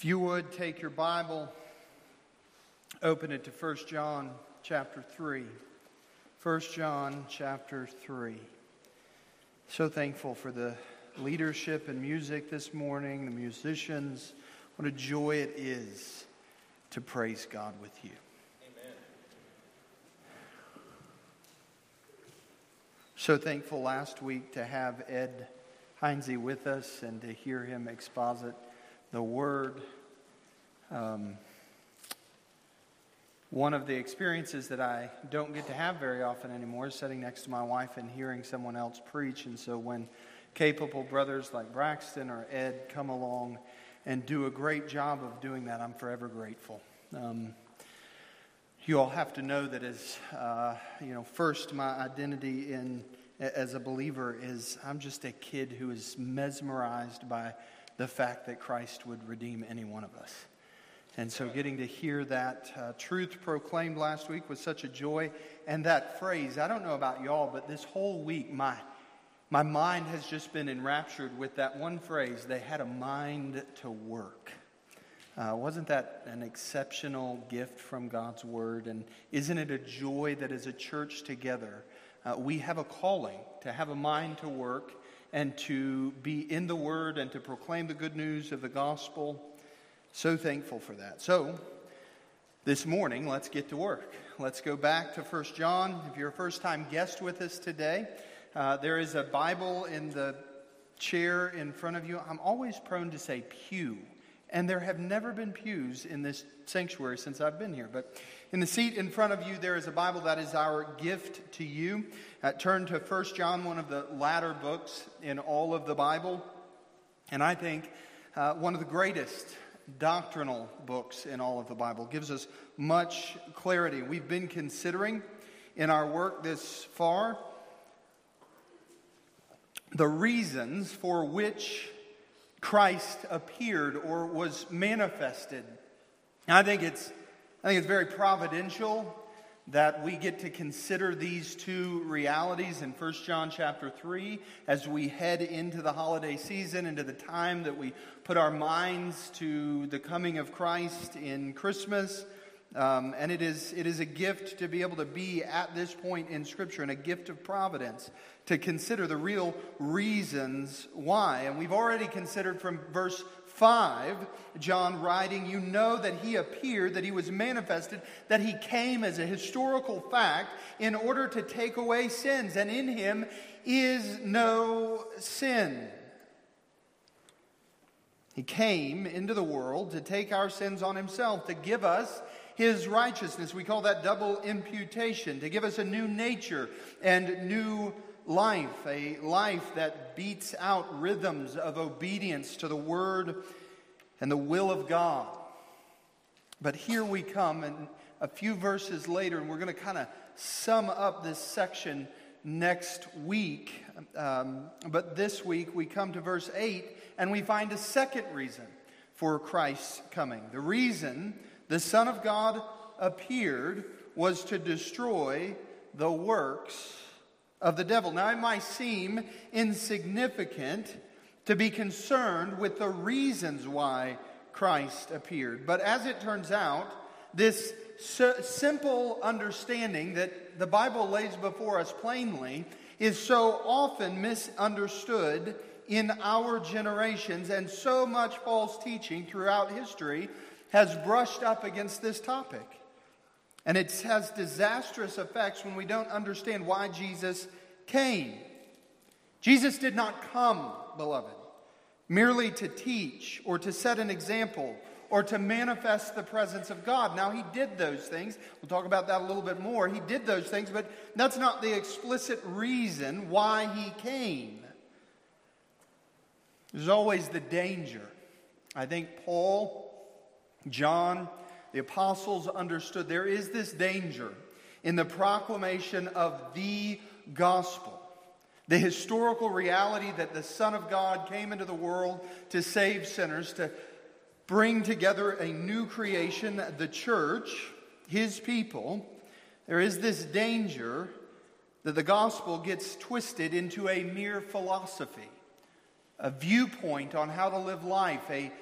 If you would take your Bible, open it to 1 John chapter 3. 1 John chapter 3. So thankful for the leadership and music this morning, the musicians. What a joy it is to praise God with you. Amen. So thankful last week to have Ed Heinze with us and to hear him exposit the Word. Um, one of the experiences that I don't get to have very often anymore is sitting next to my wife and hearing someone else preach. And so when capable brothers like Braxton or Ed come along and do a great job of doing that, I'm forever grateful. Um, you all have to know that as uh, you know, first my identity in as a believer is I'm just a kid who is mesmerized by the fact that Christ would redeem any one of us. And so, getting to hear that uh, truth proclaimed last week was such a joy. And that phrase, I don't know about y'all, but this whole week, my, my mind has just been enraptured with that one phrase they had a mind to work. Uh, wasn't that an exceptional gift from God's Word? And isn't it a joy that as a church together, uh, we have a calling to have a mind to work and to be in the Word and to proclaim the good news of the gospel. So thankful for that. So, this morning, let's get to work. Let's go back to 1 John. If you're a first time guest with us today, uh, there is a Bible in the chair in front of you. I'm always prone to say pew, and there have never been pews in this sanctuary since I've been here. But in the seat in front of you, there is a Bible that is our gift to you. Uh, turn to 1 John, one of the latter books in all of the Bible. And I think uh, one of the greatest doctrinal books in all of the Bible. gives us much clarity. We've been considering in our work this far the reasons for which Christ appeared or was manifested. And I think it's I think it's very providential that we get to consider these two realities in 1 John chapter 3 as we head into the holiday season, into the time that we put our minds to the coming of Christ in Christmas. Um, and it is, it is a gift to be able to be at this point in Scripture and a gift of providence to consider the real reasons why. And we've already considered from verse 5, John writing, You know that he appeared, that he was manifested, that he came as a historical fact in order to take away sins, and in him is no sin. He came into the world to take our sins on himself, to give us his righteousness. We call that double imputation, to give us a new nature and new life, a life that beats out rhythms of obedience to the Word and the will of God. But here we come, and a few verses later, and we're going to kind of sum up this section next week. Um, but this week, we come to verse 8, and we find a second reason for Christ's coming. The reason the Son of God appeared was to destroy the works of the devil. Now, it might seem insignificant to be concerned with the reasons why Christ appeared, but as it turns out, this simple understanding that the Bible lays before us plainly is so often misunderstood in our generations, and so much false teaching throughout history has brushed up against this topic. And it has disastrous effects when we don't understand why Jesus came. Jesus did not come, beloved, merely to teach or to set an example or to manifest the presence of God. Now, he did those things. We'll talk about that a little bit more. He did those things, but that's not the explicit reason why he came. There's always the danger. I think Paul, John, the apostles understood there is this danger in the proclamation of the gospel. The historical reality that the Son of God came into the world to save sinners, to bring together a new creation, the church, his people. There is this danger that the gospel gets twisted into a mere philosophy, a viewpoint on how to live life, a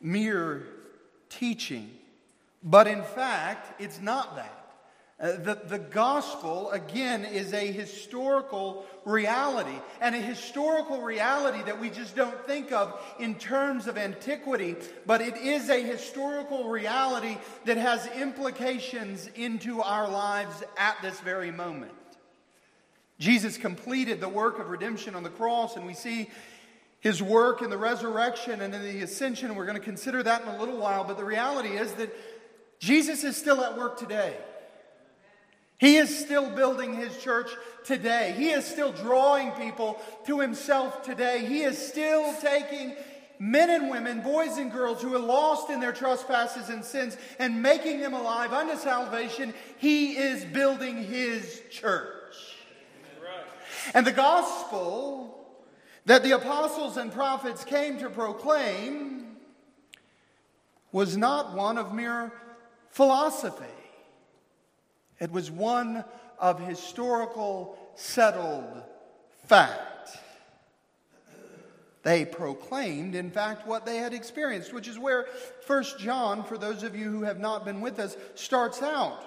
mere teaching. But in fact, it's not that. Uh, the, the gospel, again, is a historical reality, and a historical reality that we just don't think of in terms of antiquity, but it is a historical reality that has implications into our lives at this very moment. Jesus completed the work of redemption on the cross, and we see his work in the resurrection and in the ascension. We're going to consider that in a little while, but the reality is that Jesus is still at work today. He is still building his church today. He is still drawing people to himself today. He is still taking men and women, boys and girls who are lost in their trespasses and sins and making them alive unto salvation. He is building his church. And the gospel that the apostles and prophets came to proclaim was not one of mere philosophy. It was one of historical, settled fact. They proclaimed, in fact, what they had experienced, which is where First John, for those of you who have not been with us, starts out.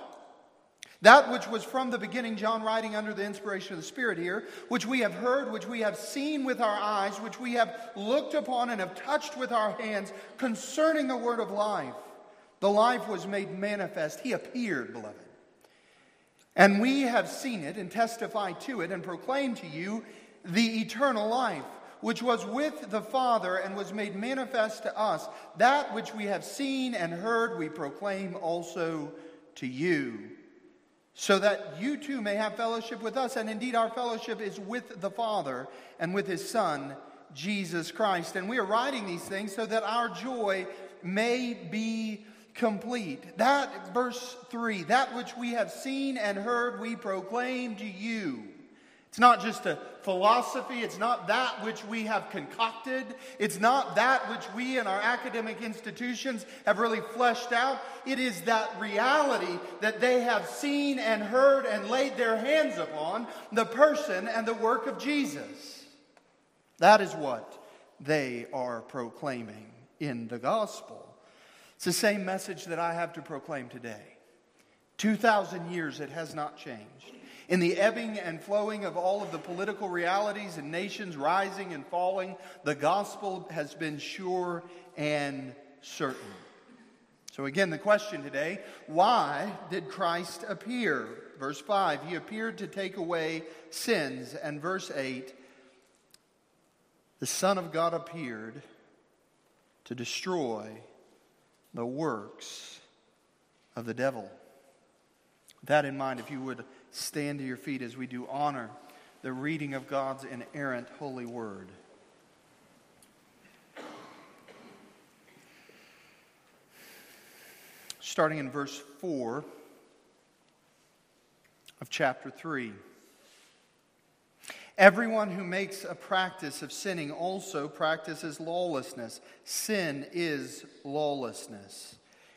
That which was from the beginning, John writing under the inspiration of the Spirit here, which we have heard, which we have seen with our eyes, which we have looked upon and have touched with our hands concerning the word of life. The life was made manifest. He appeared, beloved. And we have seen it and testified to it and proclaimed to you the eternal life, which was with the Father and was made manifest to us. That which we have seen and heard, we proclaim also to you, so that you too may have fellowship with us. And indeed, our fellowship is with the Father and with his Son, Jesus Christ. And we are writing these things so that our joy may be complete. That, verse 3, that which we have seen and heard, we proclaim to you. It's not just a philosophy. It's not that which we have concocted. It's not that which we in our academic institutions have really fleshed out. It is that reality that they have seen and heard and laid their hands upon the person and the work of Jesus. That is what they are proclaiming in the gospel. It's the same message that I have to proclaim today. 2,000 years, it has not changed. In the ebbing and flowing of all of the political realities and nations rising and falling, the gospel has been sure and certain. So, again, the question today why did Christ appear? Verse 5, he appeared to take away sins. And verse 8, the Son of God appeared to destroy the works of the devil. With that in mind, if you would stand to your feet as we do honor the reading of God's inerrant holy word. Starting in verse 4 of chapter 3. Everyone who makes a practice of sinning also practices lawlessness. Sin is lawlessness.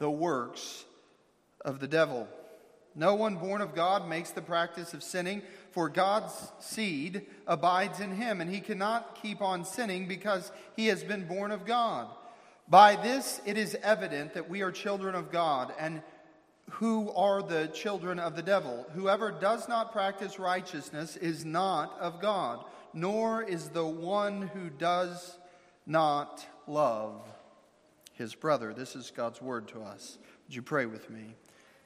the works of the devil. No one born of God makes the practice of sinning, for God's seed abides in him, and he cannot keep on sinning because he has been born of God. By this it is evident that we are children of God, and who are the children of the devil. Whoever does not practice righteousness is not of God, nor is the one who does not love his brother. This is God's word to us. Would you pray with me?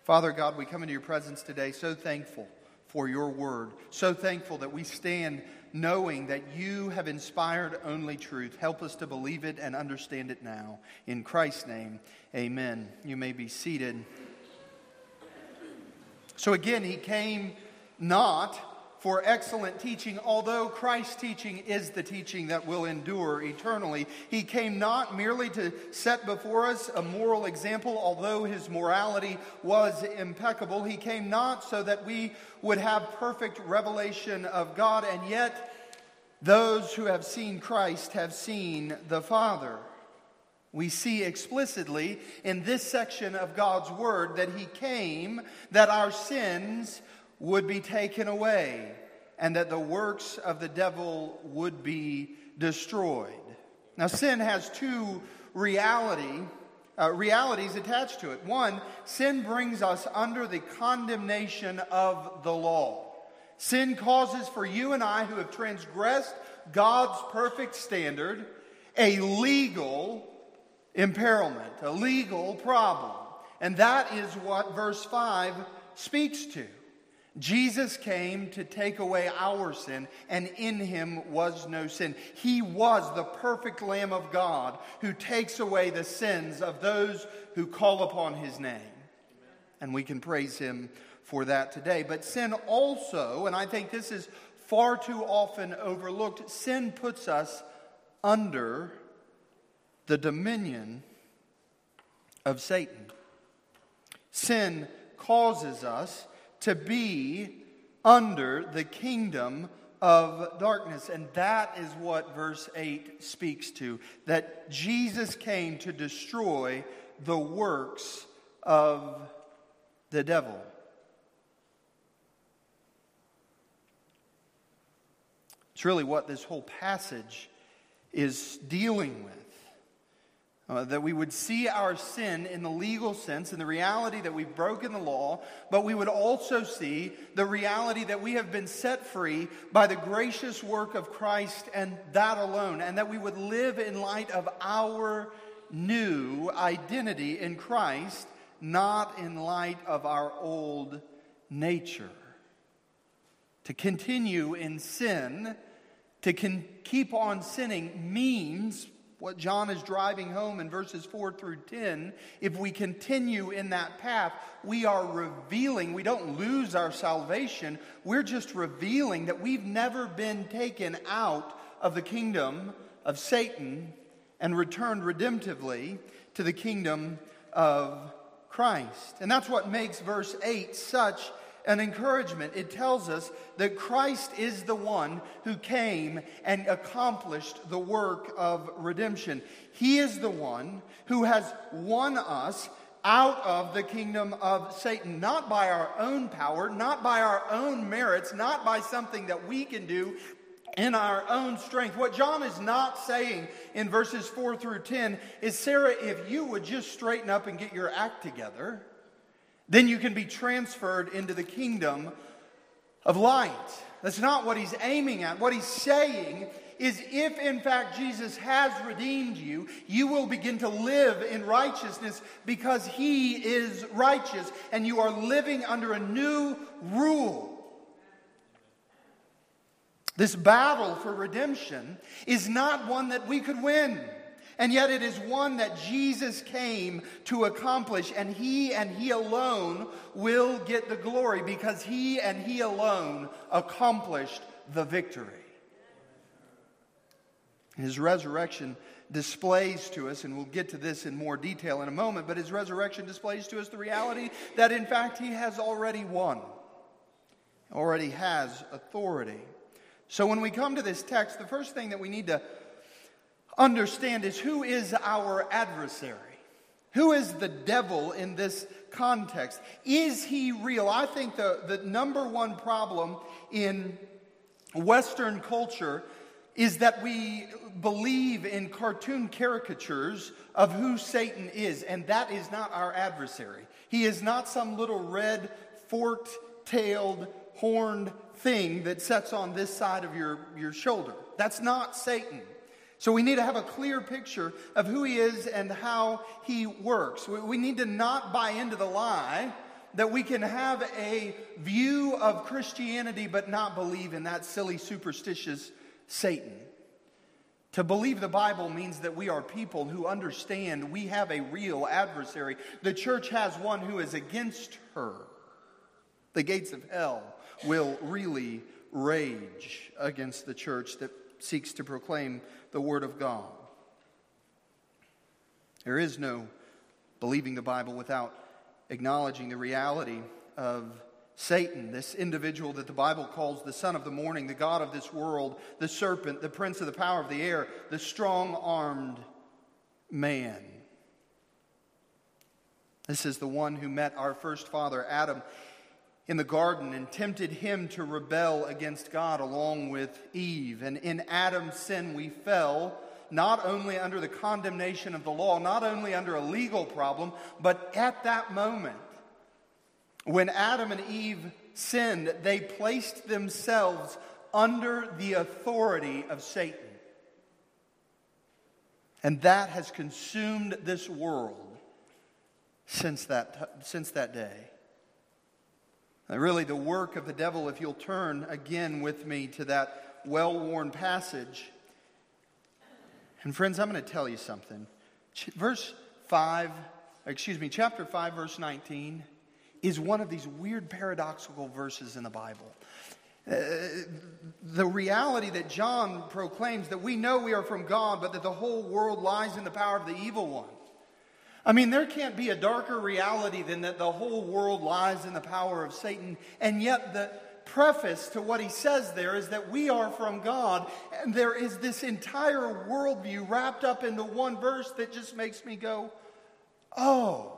Father God, we come into your presence today so thankful for your word, so thankful that we stand knowing that you have inspired only truth. Help us to believe it and understand it now. In Christ's name, amen. You may be seated. So again, he came not for excellent teaching, although Christ's teaching is the teaching that will endure eternally. He came not merely to set before us a moral example, although his morality was impeccable. He came not so that we would have perfect revelation of God, and yet those who have seen Christ have seen the Father. We see explicitly in this section of God's Word that He came that our sins would be taken away and that the works of the devil would be destroyed. Now, sin has two reality, uh, realities attached to it. One, sin brings us under the condemnation of the law. Sin causes for you and I who have transgressed God's perfect standard a legal imperilment, a legal problem. And that is what verse 5 speaks to. Jesus came to take away our sin, and in him was no sin. He was the perfect Lamb of God who takes away the sins of those who call upon his name. And we can praise him for that today. But sin also, and I think this is far too often overlooked, sin puts us under the dominion of Satan. Sin causes us to be under the kingdom of darkness. And that is what verse 8 speaks to that Jesus came to destroy the works of the devil. It's really what this whole passage is dealing with. Uh, that we would see our sin in the legal sense, in the reality that we've broken the law, but we would also see the reality that we have been set free by the gracious work of Christ and that alone, and that we would live in light of our new identity in Christ, not in light of our old nature. To continue in sin, to con- keep on sinning means what John is driving home in verses 4 through 10, if we continue in that path, we are revealing, we don't lose our salvation, we're just revealing that we've never been taken out of the kingdom of Satan and returned redemptively to the kingdom of Christ. And that's what makes verse 8 such an encouragement. It tells us that Christ is the one who came and accomplished the work of redemption. He is the one who has won us out of the kingdom of Satan, not by our own power, not by our own merits, not by something that we can do in our own strength. What John is not saying in verses 4 through 10 is Sarah, if you would just straighten up and get your act together, then you can be transferred into the kingdom of light. That's not what he's aiming at. What he's saying is if in fact Jesus has redeemed you, you will begin to live in righteousness because he is righteous and you are living under a new rule. This battle for redemption is not one that we could win. And yet it is one that Jesus came to accomplish, and He and He alone will get the glory because He and He alone accomplished the victory. His resurrection displays to us, and we'll get to this in more detail in a moment, but his resurrection displays to us the reality that in fact he has already won, already has authority. So when we come to this text, the first thing that we need to understand is who is our adversary? Who is the devil in this context? Is he real? I think the, the number one problem in Western culture is that we believe in cartoon caricatures of who Satan is, and that is not our adversary. He is not some little red, forked tailed, horned thing that sets on this side of your, your shoulder. That's not Satan. So we need to have a clear picture of who he is and how he works. We need to not buy into the lie that we can have a view of Christianity but not believe in that silly, superstitious Satan. To believe the Bible means that we are people who understand we have a real adversary. The church has one who is against her. The gates of hell will really rage against the church that seeks to proclaim the Word of God. There is no believing the Bible without acknowledging the reality of Satan, this individual that the Bible calls the son of the morning, the God of this world, the serpent, the prince of the power of the air, the strong armed man. This is the one who met our first father, Adam, in the garden and tempted him to rebel against God along with Eve. And in Adam's sin, we fell not only under the condemnation of the law, not only under a legal problem, but at that moment, when Adam and Eve sinned, they placed themselves under the authority of Satan. And that has consumed this world since that, since that day. And really, the work of the devil, if you'll turn again with me to that well worn passage. And, friends, I'm going to tell you something. Verse 5, excuse me, chapter 5, verse 19 is one of these weird paradoxical verses in the Bible. Uh, the reality that John proclaims that we know we are from God, but that the whole world lies in the power of the evil one. I mean, there can't be a darker reality than that the whole world lies in the power of Satan. And yet, the preface to what he says there is that we are from God. And there is this entire worldview wrapped up into one verse that just makes me go, oh.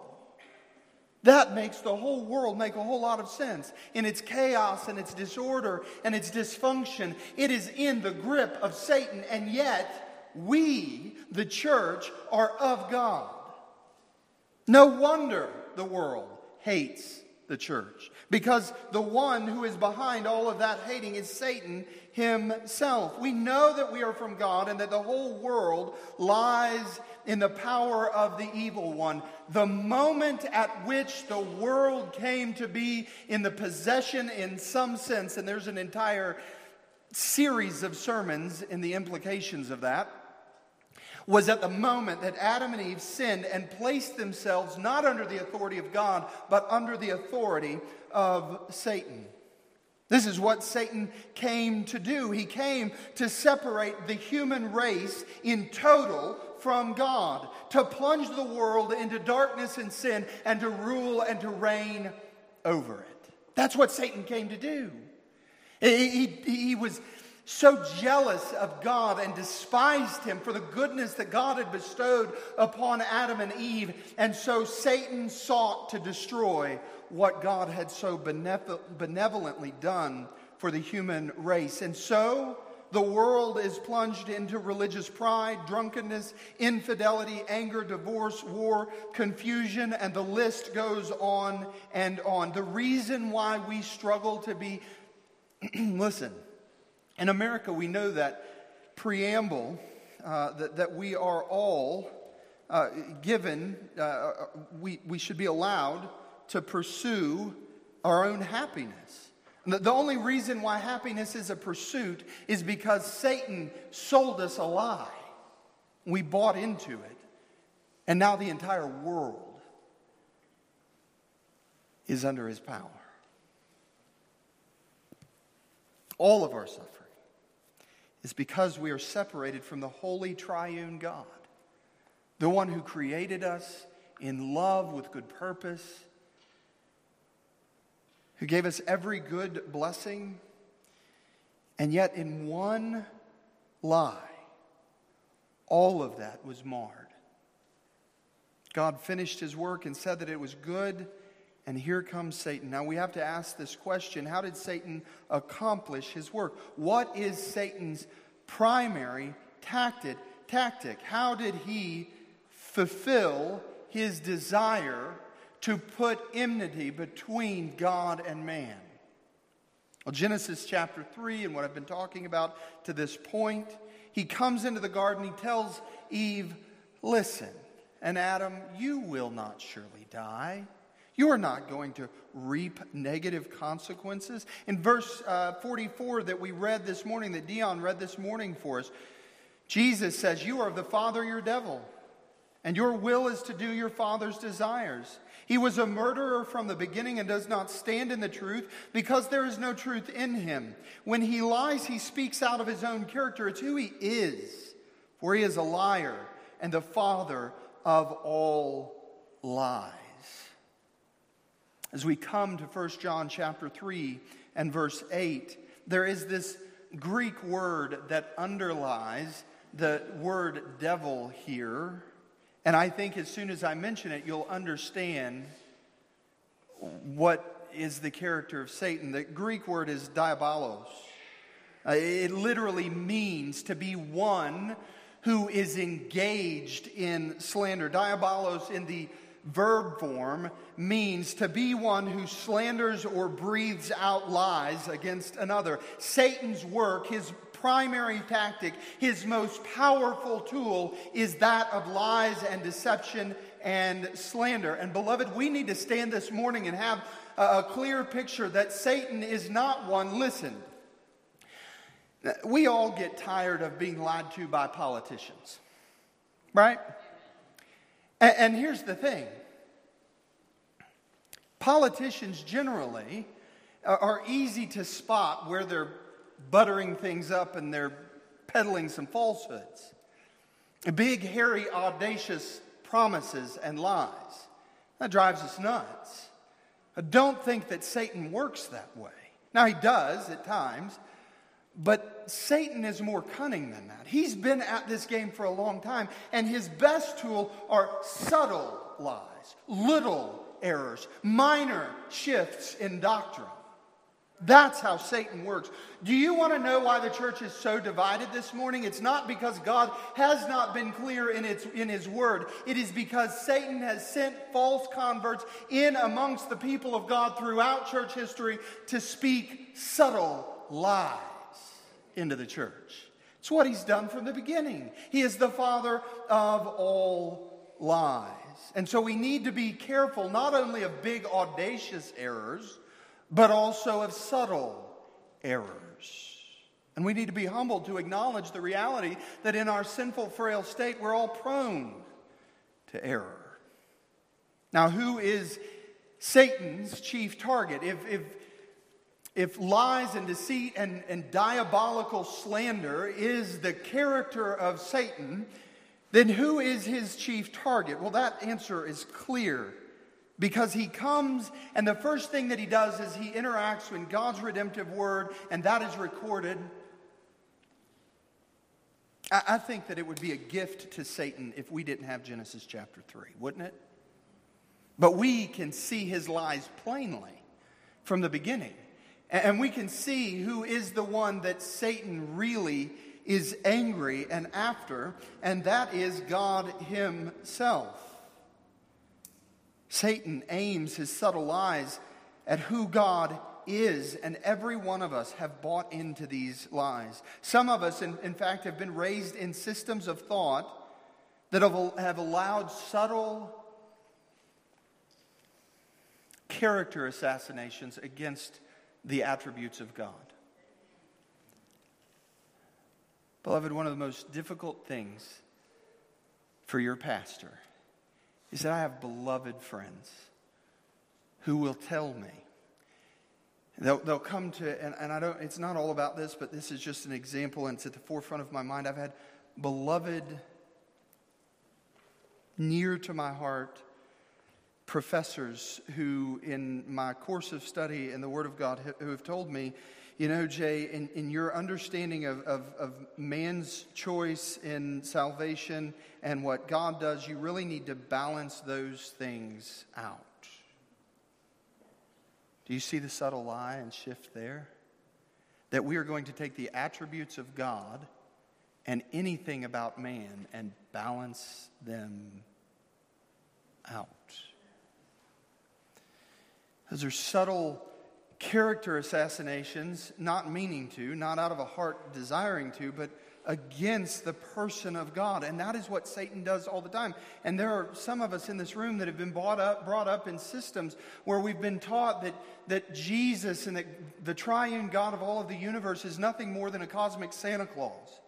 That makes the whole world make a whole lot of sense. In its chaos and its disorder and its dysfunction, it is in the grip of Satan, and yet we, the church, are of God. No wonder the world hates the church because the one who is behind all of that hating is Satan himself. We know that we are from God and that the whole world lies in the power of the evil one. The moment at which the world came to be in the possession, in some sense, and there's an entire series of sermons in the implications of that, was at the moment that Adam and Eve sinned and placed themselves not under the authority of God, but under the authority of Satan. This is what Satan came to do. He came to separate the human race in total from God, to plunge the world into darkness and sin, and to rule and to reign over it. That's what Satan came to do. He, he, he was so jealous of God and despised him for the goodness that God had bestowed upon Adam and Eve. And so Satan sought to destroy what God had so benevolently done for the human race. And so the world is plunged into religious pride, drunkenness, infidelity, anger, divorce, war, confusion, and the list goes on and on. The reason why we struggle to be, listen, in America, we know that preamble uh, that, that we are all uh, given, uh, we, we should be allowed to pursue our own happiness. The, the only reason why happiness is a pursuit is because Satan sold us a lie. We bought into it. And now the entire world is under his power. All of our suffering is because we are separated from the holy triune God, the one who created us in love with good purpose, who gave us every good blessing, and yet in one lie, all of that was marred. God finished his work and said that it was good, and here comes Satan. Now we have to ask this question How did Satan accomplish his work? What is Satan's primary tactic? tactic? How did he fulfill his desire to put enmity between God and man? Well, Genesis chapter 3, and what I've been talking about to this point, he comes into the garden, he tells Eve, Listen, and Adam, you will not surely die. You are not going to reap negative consequences. In verse uh, 44 that we read this morning, that Dion read this morning for us, Jesus says, You are of the father your devil, and your will is to do your father's desires. He was a murderer from the beginning and does not stand in the truth because there is no truth in him. When he lies, he speaks out of his own character. It's who he is, for he is a liar and the father of all lies. As we come to 1 John chapter 3 and verse 8, there is this Greek word that underlies the word devil here. And I think as soon as I mention it, you'll understand what is the character of Satan. The Greek word is diabolos. Uh, it literally means to be one who is engaged in slander. Diabolos in the verb form means to be one who slanders or breathes out lies against another. Satan's work, his primary tactic, his most powerful tool is that of lies and deception and slander. And beloved, we need to stand this morning and have a, clear picture that Satan is not one. Listen, we all get tired of being lied to by politicians, right? And, and here's the thing politicians generally are easy to spot where they're buttering things up and they're peddling some falsehoods. Big, hairy, audacious promises and lies. That drives us nuts. I don't think that Satan works that way. Now, he does at times, but Satan is more cunning than that. He's been at this game for a long time, and his best tool are subtle lies, little errors, minor shifts in doctrine. That's how Satan works. Do you want to know why the church is so divided this morning? It's not because God has not been clear in, its, in His Word. It is because Satan has sent false converts in amongst the people of God throughout church history to speak subtle lies into the church. It's what He's done from the beginning. He is the father of all lies. And so we need to be careful not only of big, audacious errors but also of subtle errors. And we need to be humble to acknowledge the reality that in our sinful, frail state, we're all prone to error. Now, who is Satan's chief target? If, if, if lies and deceit and, and diabolical slander is the character of Satan, then who is his chief target? Well, that answer is clear because he comes, and the first thing that he does is he interacts with God's redemptive word, and that is recorded. I, I think that it would be a gift to Satan if we didn't have Genesis chapter 3, wouldn't it? But we can see his lies plainly from the beginning. And we can see who is the one that Satan really is angry and after, and that is God Himself. Satan aims his subtle lies at who God is, and every one of us have bought into these lies. Some of us, in, in fact, have been raised in systems of thought that have, have allowed subtle character assassinations against the attributes of God. Beloved, one of the most difficult things for your pastor he said, I have beloved friends who will tell me. They'll, they'll come to, and, and I don't, it's not all about this, but this is just an example, and it's at the forefront of my mind. I've had beloved, near to my heart professors who, in my course of study in the Word of God, who have told me, you know, Jay, in, in your understanding of, of, of man's choice in salvation and what God does, you really need to balance those things out. Do you see the subtle lie and shift there? That we are going to take the attributes of God and anything about man and balance them out. Those are subtle character assassinations, not meaning to, not out of a heart desiring to, but against the person of God. And that is what Satan does all the time. And there are some of us in this room that have been brought up, brought up in systems where we've been taught that, that Jesus and that the triune God of all of the universe is nothing more than a cosmic Santa Claus.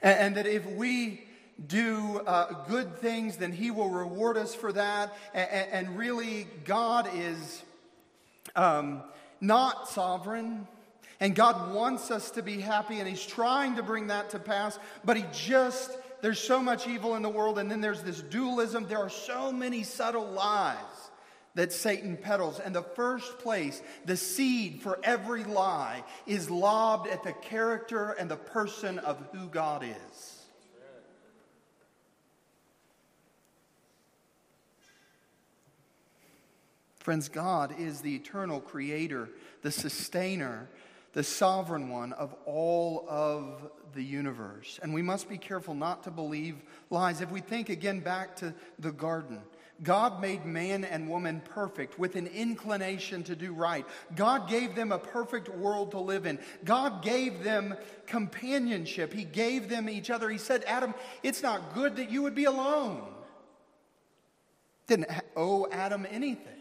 And, and that if we do uh, good things, then He will reward us for that. And, and really, God is um, not sovereign. And God wants us to be happy, and He's trying to bring that to pass, but He just, there's so much evil in the world, and then there's this dualism. There are so many subtle lies that Satan peddles. And the first place, the seed for every lie, is lobbed at the character and the person of who God is. Friends, God is the eternal creator, the sustainer, the sovereign one of all of the universe. And we must be careful not to believe lies. If we think again back to the garden, God made man and woman perfect with an inclination to do right. God gave them a perfect world to live in. God gave them companionship. He gave them each other. He said, Adam, it's not good that you would be alone. Didn't owe Adam anything.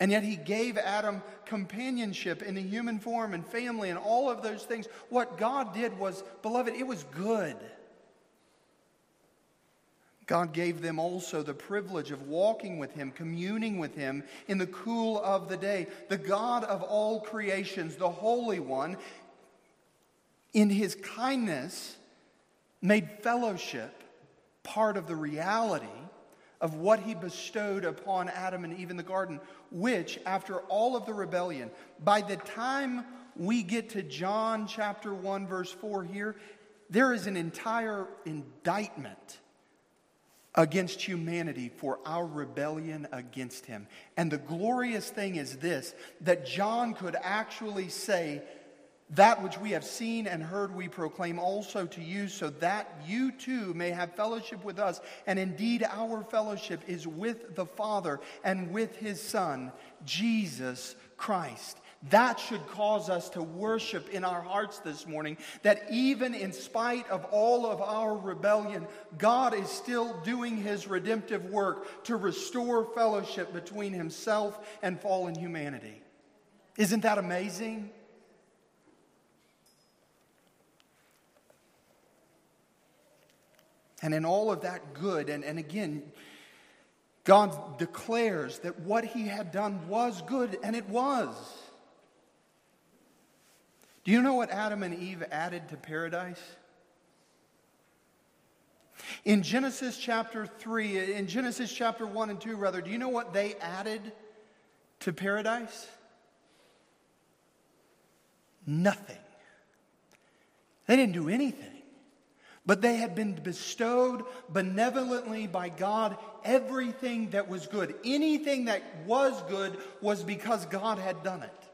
And yet he gave Adam companionship in the human form and family and all of those things. What God did was, beloved, it was good. God gave them also the privilege of walking with Him, communing with Him in the cool of the day. The God of all creations, the Holy One, in His kindness, made fellowship part of the reality of what he bestowed upon Adam and Eve in the garden, which, after all of the rebellion, by the time we get to John chapter 1, verse 4 here, there is an entire indictment against humanity for our rebellion against him. And the glorious thing is this that John could actually say, that which we have seen and heard, we proclaim also to you, so that you too may have fellowship with us. And indeed, our fellowship is with the Father and with his Son, Jesus Christ. That should cause us to worship in our hearts this morning. That even in spite of all of our rebellion, God is still doing his redemptive work to restore fellowship between himself and fallen humanity. Isn't that amazing? And in all of that good, and, and again, God declares that what he had done was good, and it was. Do you know what Adam and Eve added to paradise? In Genesis chapter 3, in Genesis chapter 1 and 2, rather, do you know what they added to paradise? Nothing. They didn't do anything. But they had been bestowed benevolently by God everything that was good. Anything that was good was because God had done it.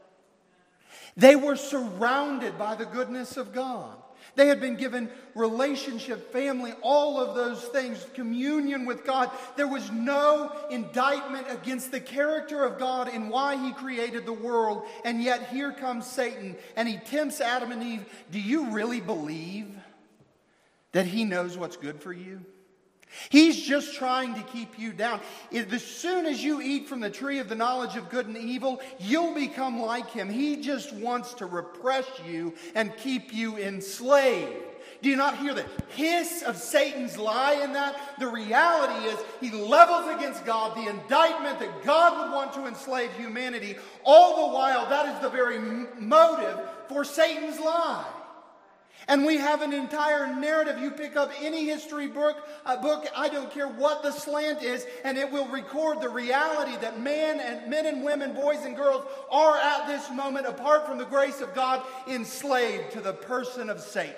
They were surrounded by the goodness of God. They had been given relationship, family, all of those things, communion with God. There was no indictment against the character of God in why He created the world. And yet here comes Satan and he tempts Adam and Eve. Do you really believe that He knows what's good for you? He's just trying to keep you down. As soon as you eat from the tree of the knowledge of good and evil, you'll become like him. He just wants to repress you and keep you enslaved. Do you not hear the hiss of Satan's lie in that? The reality is he levels against God the indictment that God would want to enslave humanity. All the while, that is the very motive for Satan's lie. And we have an entire narrative. You pick up any history book, book, I don't care what the slant is, and it will record the reality that man and men and women, boys and girls, are at this moment, apart from the grace of God, enslaved to the person of Satan.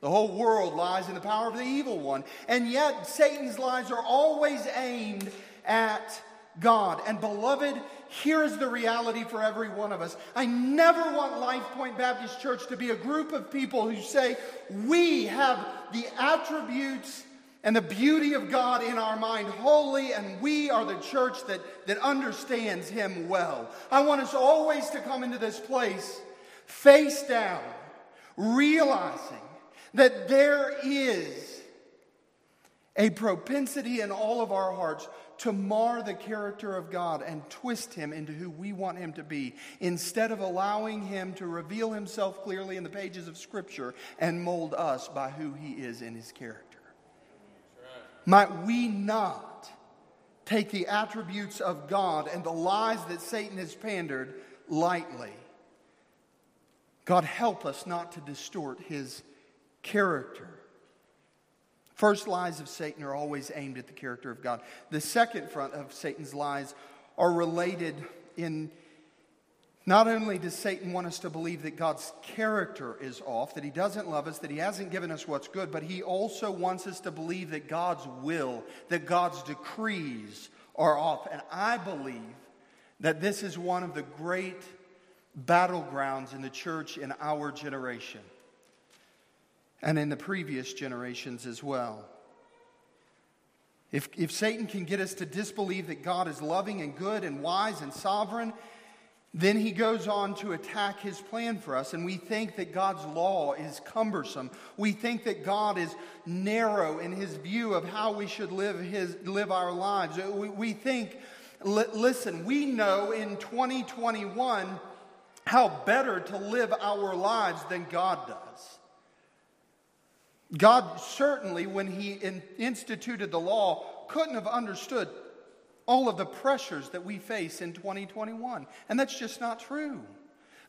The whole world lies in the power of the evil one. And yet, Satan's lies are always aimed at God. And beloved, here's the reality for every one of us. I never want Life Point Baptist Church to be a group of people who say, we have the attributes and the beauty of God in our mind holy, and we are the church that, that understands Him well. I want us always to come into this place face down, realizing that there is a propensity in all of our hearts to mar the character of God and twist him into who we want him to be, instead of allowing him to reveal himself clearly in the pages of Scripture and mold us by who he is in his character. Might we not take the attributes of God and the lies that Satan has pandered lightly? God, help us not to distort his character. First lies of Satan are always aimed at the character of God. The second front of Satan's lies are related in not only does Satan want us to believe that God's character is off, that he doesn't love us, that he hasn't given us what's good, but he also wants us to believe that God's will, that God's decrees are off. And I believe that this is one of the great battlegrounds in the church in our generation and in the previous generations as well. If, if Satan can get us to disbelieve that God is loving and good and wise and sovereign, then he goes on to attack his plan for us, and we think that God's law is cumbersome. We think that God is narrow in his view of how we should live, his, live our lives. We, we think, li- listen, we know in 2021 how better to live our lives than God does. God certainly, when He in, instituted the law, couldn't have understood all of the pressures that we face in 2021. And that's just not true.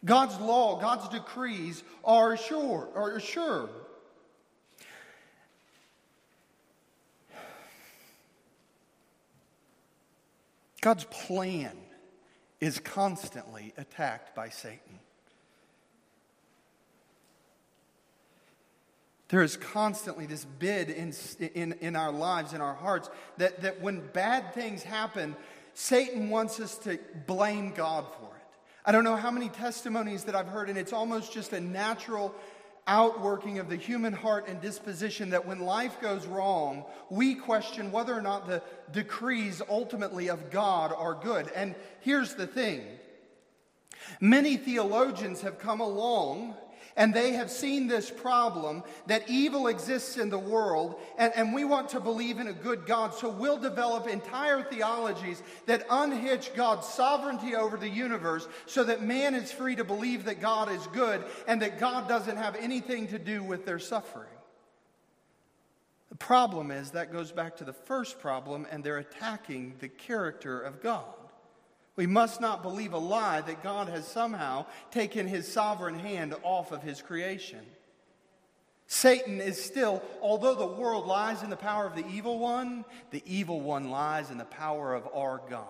God's law, God's decrees are sure, are sure. God's plan is constantly attacked by Satan. There is constantly this bid in, in, in our lives, in our hearts, that, that when bad things happen, Satan wants us to blame God for it. I don't know how many testimonies that I've heard, and it's almost just a natural outworking of the human heart and disposition that when life goes wrong, we question whether or not the decrees ultimately of God are good. And here's the thing many theologians have come along and they have seen this problem that evil exists in the world, and, and we want to believe in a good God. So we'll develop entire theologies that unhitch God's sovereignty over the universe so that man is free to believe that God is good and that God doesn't have anything to do with their suffering. The problem is that goes back to the first problem, and they're attacking the character of God. We must not believe a lie that God has somehow taken his sovereign hand off of his creation. Satan is still, although the world lies in the power of the evil one, the evil one lies in the power of our God.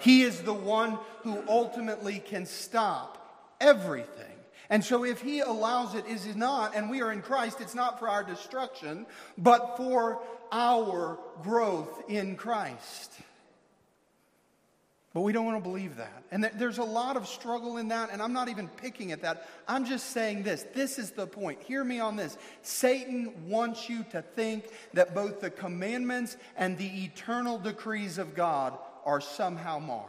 He is the one who ultimately can stop everything. And so, if he allows it, is not, and we are in Christ, it's not for our destruction, but for our growth in Christ. But we don't want to believe that. And there's a lot of struggle in that, and I'm not even picking at that. I'm just saying this. This is the point. Hear me on this. Satan wants you to think that both the commandments and the eternal decrees of God are somehow marred.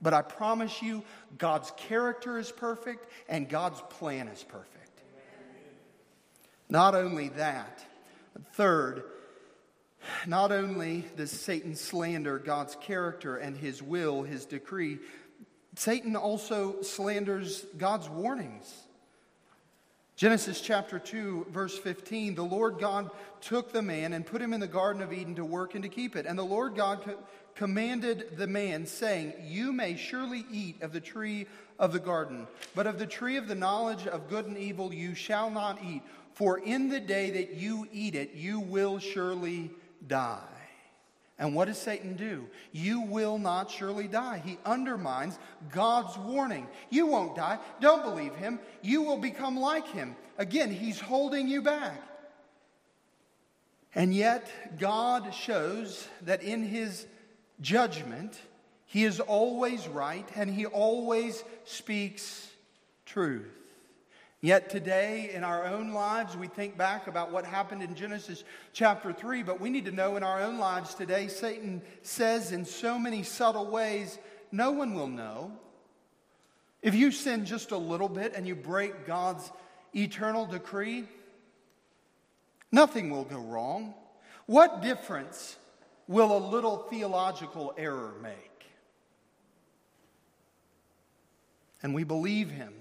But I promise you, God's character is perfect and God's plan is perfect. Not only that, third, not only does Satan slander God's character and his will, his decree, Satan also slanders God's warnings. Genesis chapter 2, verse 15 the Lord God took the man and put him in the Garden of Eden to work and to keep it. And the Lord God co- commanded the man, saying, You may surely eat of the tree of the garden, but of the tree of the knowledge of good and evil you shall not eat. For in the day that you eat it, you will surely die. And what does Satan do? You will not surely die. He undermines God's warning. You won't die. Don't believe him. You will become like him. Again, he's holding you back. And yet, God shows that in his judgment, he is always right and he always speaks truth. Yet today, in our own lives, we think back about what happened in Genesis chapter 3, but we need to know in our own lives today, Satan says in so many subtle ways, no one will know. If you sin just a little bit and you break God's eternal decree, nothing will go wrong. What difference will a little theological error make? And we believe him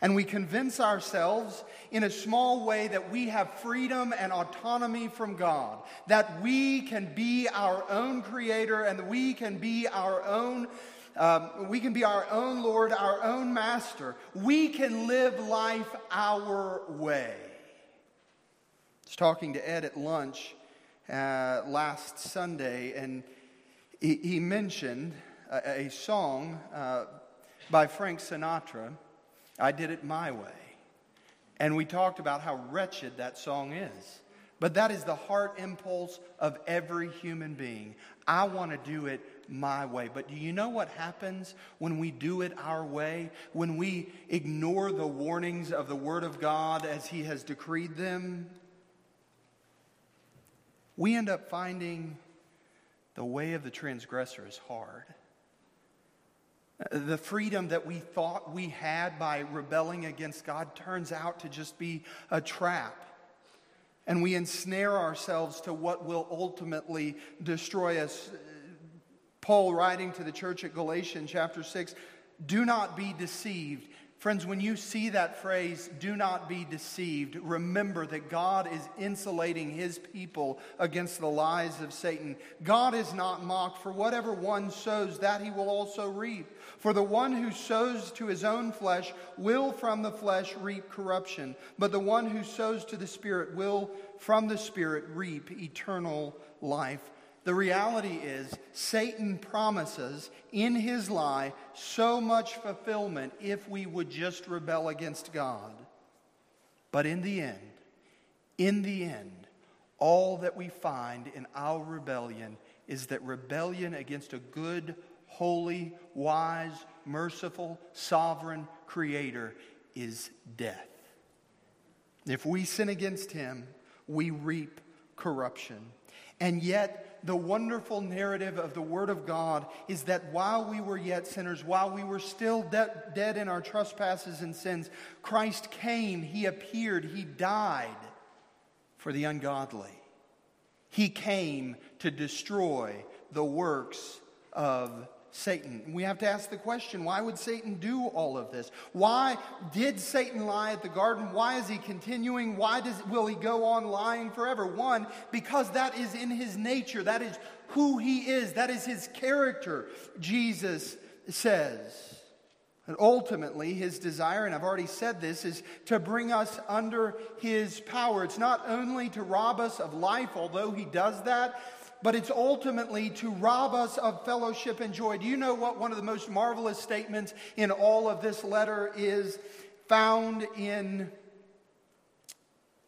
And we convince ourselves in a small way that we have freedom and autonomy from God, that we can be our own creator and we can be our own. Um, we can be our own Lord, our own master. We can live life our way. I was talking to Ed at lunch uh, last Sunday, and he, he mentioned a, a song uh, by Frank Sinatra I did it my way. And we talked about how wretched that song is. But that is the heart impulse of every human being. I want to do it my way. But do you know what happens when we do it our way? When we ignore the warnings of the Word of God as He has decreed them? We end up finding the way of the transgressor is hard. The freedom that we thought we had by rebelling against God turns out to just be a trap. And we ensnare ourselves to what will ultimately destroy us. Paul, writing to the church at Galatians chapter 6, do not be deceived. Friends, when you see that phrase, do not be deceived, remember that God is insulating his people against the lies of Satan. God is not mocked, for whatever one sows, that he will also reap. For the one who sows to his own flesh will from the flesh reap corruption, but the one who sows to the Spirit will from the Spirit reap eternal life. The reality is, Satan promises in his lie so much fulfillment if we would just rebel against God. But in the end, in the end, all that we find in our rebellion is that rebellion against a good, holy, wise, merciful, sovereign Creator is death. If we sin against Him, we reap corruption. And yet, the wonderful narrative of the Word of God is that while we were yet sinners, while we were still de- dead in our trespasses and sins, Christ came, He appeared, He died for the ungodly. He came to destroy the works of Satan. We have to ask the question why would Satan do all of this? Why did Satan lie at the garden? Why is he continuing? Why does, will he go on lying forever? One, because that is in his nature, that is who he is, that is his character, Jesus says. And ultimately, his desire, and I've already said this, is to bring us under his power. It's not only to rob us of life, although he does that, but it's ultimately to rob us of fellowship and joy. Do you know what one of the most marvelous statements in all of this letter is found in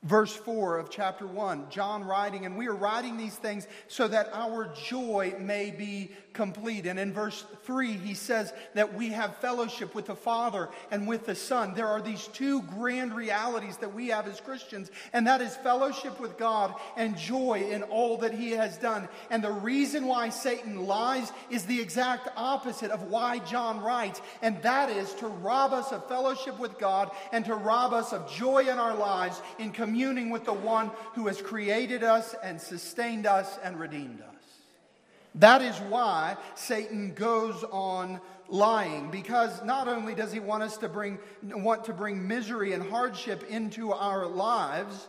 verse 4 of chapter 1? John writing, and we are writing these things so that our joy may be complete. And in verse 3, he says that we have fellowship with the Father and with the Son. There are these two grand realities that we have as Christians, and that is fellowship with God and joy in all that he has done. And the reason why Satan lies is the exact opposite of why John writes, and that is to rob us of fellowship with God and to rob us of joy in our lives in communing with the one who has created us and sustained us and redeemed us. That is why Satan goes on lying because not only does he want us to bring want to bring misery and hardship into our lives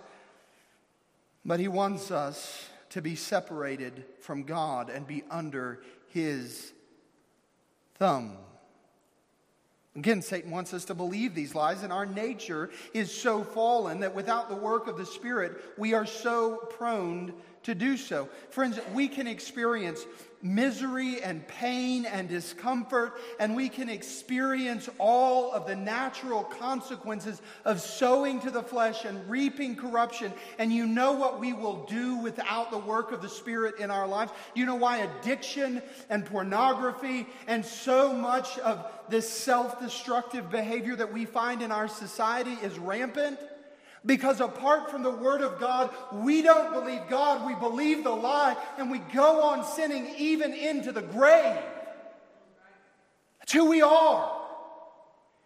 but he wants us to be separated from God and be under his thumb. Again, Satan wants us to believe these lies, and our nature is so fallen that without the work of the Spirit, we are so prone to do so. Friends, we can experience misery and pain and discomfort, and we can experience all of the natural consequences of sowing to the flesh and reaping corruption. And you know what we will do without the work of the Spirit in our lives? You know why addiction and pornography and so much of this self destructive behavior that we find in our society is rampant? Because apart from the Word of God, we don't believe God, we believe the lie, and we go on sinning even into the grave. That's who we are.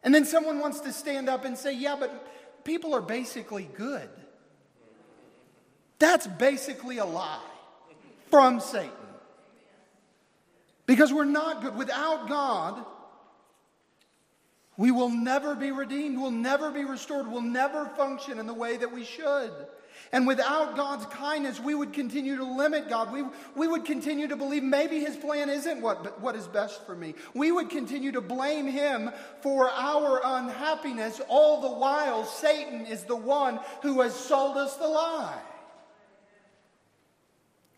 And then someone wants to stand up and say, yeah, but people are basically good. That's basically a lie from Satan. Because we're not good. Without God, We will never be redeemed, we'll never be restored, we'll never function in the way that we should. And without God's kindness, we would continue to limit God. We, we would continue to believe maybe His plan isn't what, what is best for me. We would continue to blame Him for our unhappiness, all the while Satan is the one who has sold us the lie.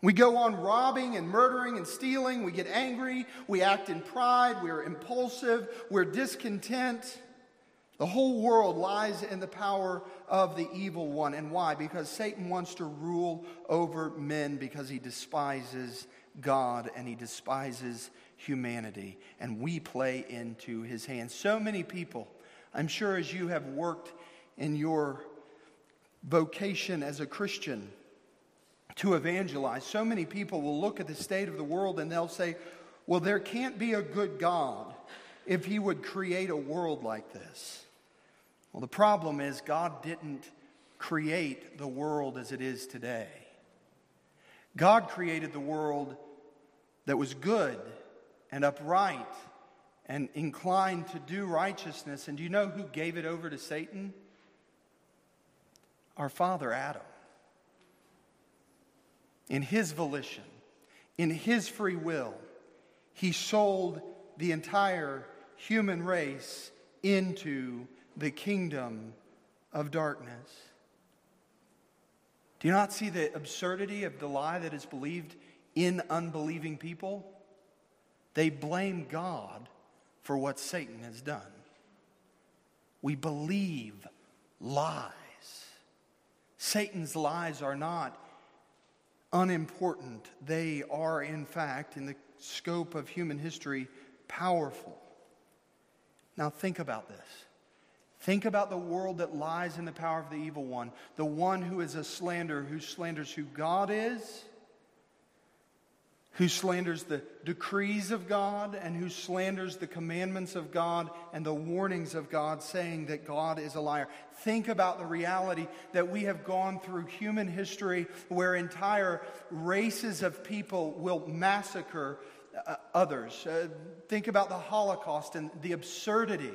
We go on robbing and murdering and stealing. We get angry. We act in pride. We're impulsive. We're discontent. The whole world lies in the power of the evil one. And why? Because Satan wants to rule over men because he despises God and he despises humanity. And we play into his hands. So many people, I'm sure as you have worked in your vocation as a Christian to evangelize, so many people will look at the state of the world and they'll say, well, there can't be a good God if he would create a world like this. Well, the problem is, God didn't create the world as it is today. God created the world that was good and upright and inclined to do righteousness. And do you know who gave it over to Satan? Our father Adam. In his volition, in his free will, he sold the entire human race into the kingdom of darkness. Do you not see the absurdity of the lie that is believed in unbelieving people? They blame God for what Satan has done. We believe lies. Satan's lies are not unimportant, they are, in fact, in the scope of human history, powerful. Now, think about this. Think about the world that lies in the power of the evil one, the one who is a slanderer, who slanders who God is, who slanders the decrees of God, and who slanders the commandments of God and the warnings of God, saying that God is a liar. Think about the reality that we have gone through human history where entire races of people will massacre uh, others. Uh, think about the Holocaust and the absurdity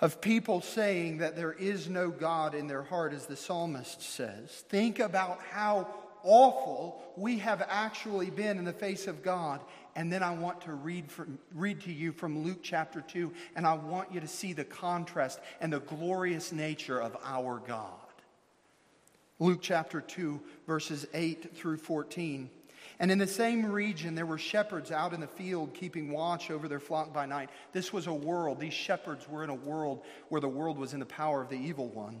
of people saying that there is no God in their heart, as the psalmist says. Think about how awful we have actually been in the face of God. And then I want to read, from, read to you from Luke chapter 2, and I want you to see the contrast and the glorious nature of our God. Luke chapter 2, verses 8 through 14. And in the same region, there were shepherds out in the field keeping watch over their flock by night. This was a world, these shepherds were in a world where the world was in the power of the evil one.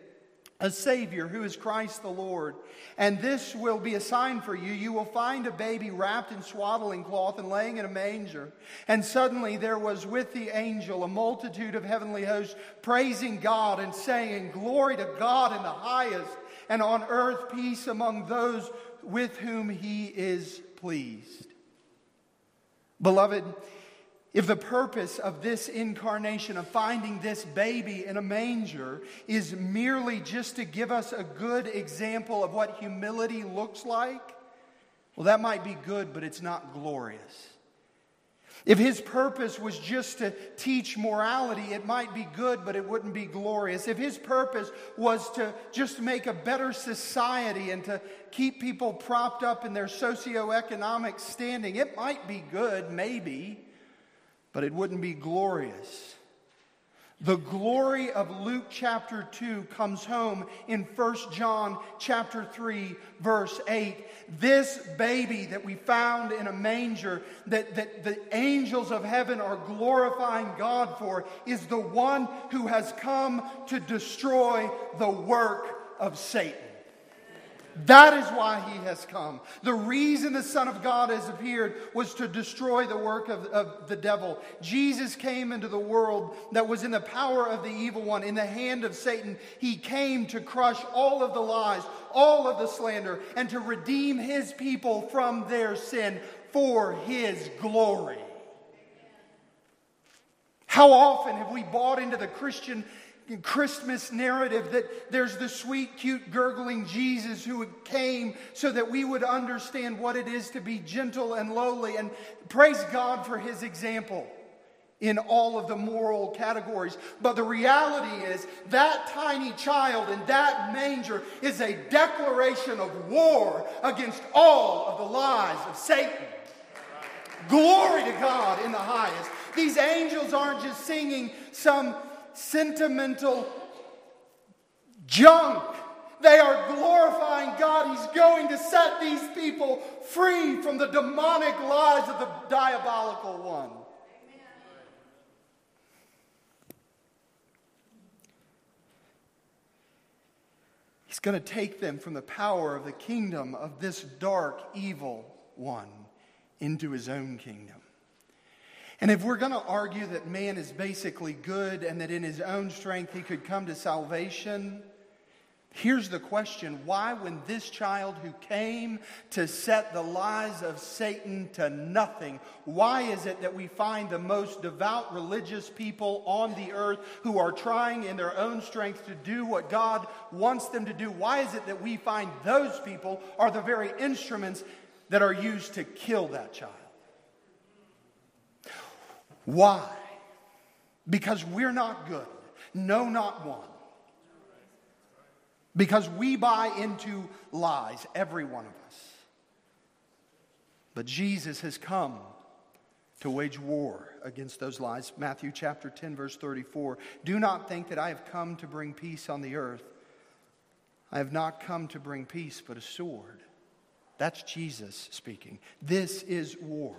a Savior who is Christ the Lord. And this will be a sign for you. You will find a baby wrapped in swaddling cloth and laying in a manger. And suddenly there was with the angel a multitude of heavenly hosts praising God and saying, Glory to God in the highest, and on earth peace among those with whom he is pleased. Beloved, if the purpose of this incarnation, of finding this baby in a manger, is merely just to give us a good example of what humility looks like, well, that might be good, but it's not glorious. If his purpose was just to teach morality, it might be good, but it wouldn't be glorious. If his purpose was to just make a better society and to keep people propped up in their socioeconomic standing, it might be good, maybe but it wouldn't be glorious. The glory of Luke chapter 2 comes home in 1 John chapter 3 verse 8. This baby that we found in a manger that, that the angels of heaven are glorifying God for is the one who has come to destroy the work of Satan. That is why he has come. The reason the Son of God has appeared was to destroy the work of, of, the devil. Jesus came into the world that was in the power of the evil one, in the hand of Satan. He came to crush all of the lies, all of the slander, and to redeem his people from their sin for his glory. How often have we bought into the Christian Christmas narrative that there's the sweet, cute, gurgling Jesus who came so that we would understand what it is to be gentle and lowly. And praise God for his example in all of the moral categories. But the reality is that tiny child in that manger is a declaration of war against all of the lies of Satan. Glory to God in the highest. These angels aren't just singing some sentimental junk. They are glorifying God. He's going to set these people free from the demonic lies of the diabolical one. He's going to take them from the power of the kingdom of this dark, evil one into his own kingdom. And if we're going to argue that man is basically good and that in his own strength he could come to salvation, here's the question why, when this child who came to set the lies of Satan to nothing, why is it that we find the most devout religious people on the earth who are trying in their own strength to do what God wants them to do? Why is it that we find those people are the very instruments that are used to kill that child? Why? Because we're not good. No, not one. Because we buy into lies, every one of us. But Jesus has come to wage war against those lies. Matthew chapter 10, verse 34. Do not think that I have come to bring peace on the earth. I have not come to bring peace, but a sword. That's Jesus speaking. This is war.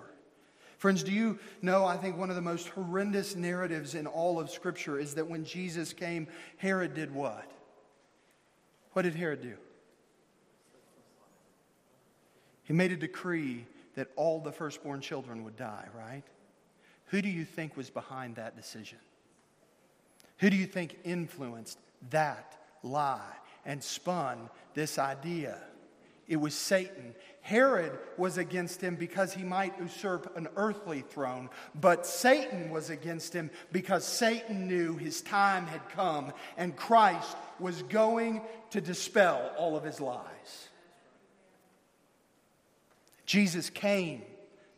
Friends, do you know? I think one of the most horrendous narratives in all of Scripture is that when Jesus came, Herod did what? What did Herod do? He made a decree that all the firstborn children would die, right? Who do you think was behind that decision? Who do you think influenced that lie and spun this idea? It was Satan. Herod was against him because he might usurp an earthly throne, but Satan was against him because Satan knew his time had come and Christ was going to dispel all of his lies. Jesus came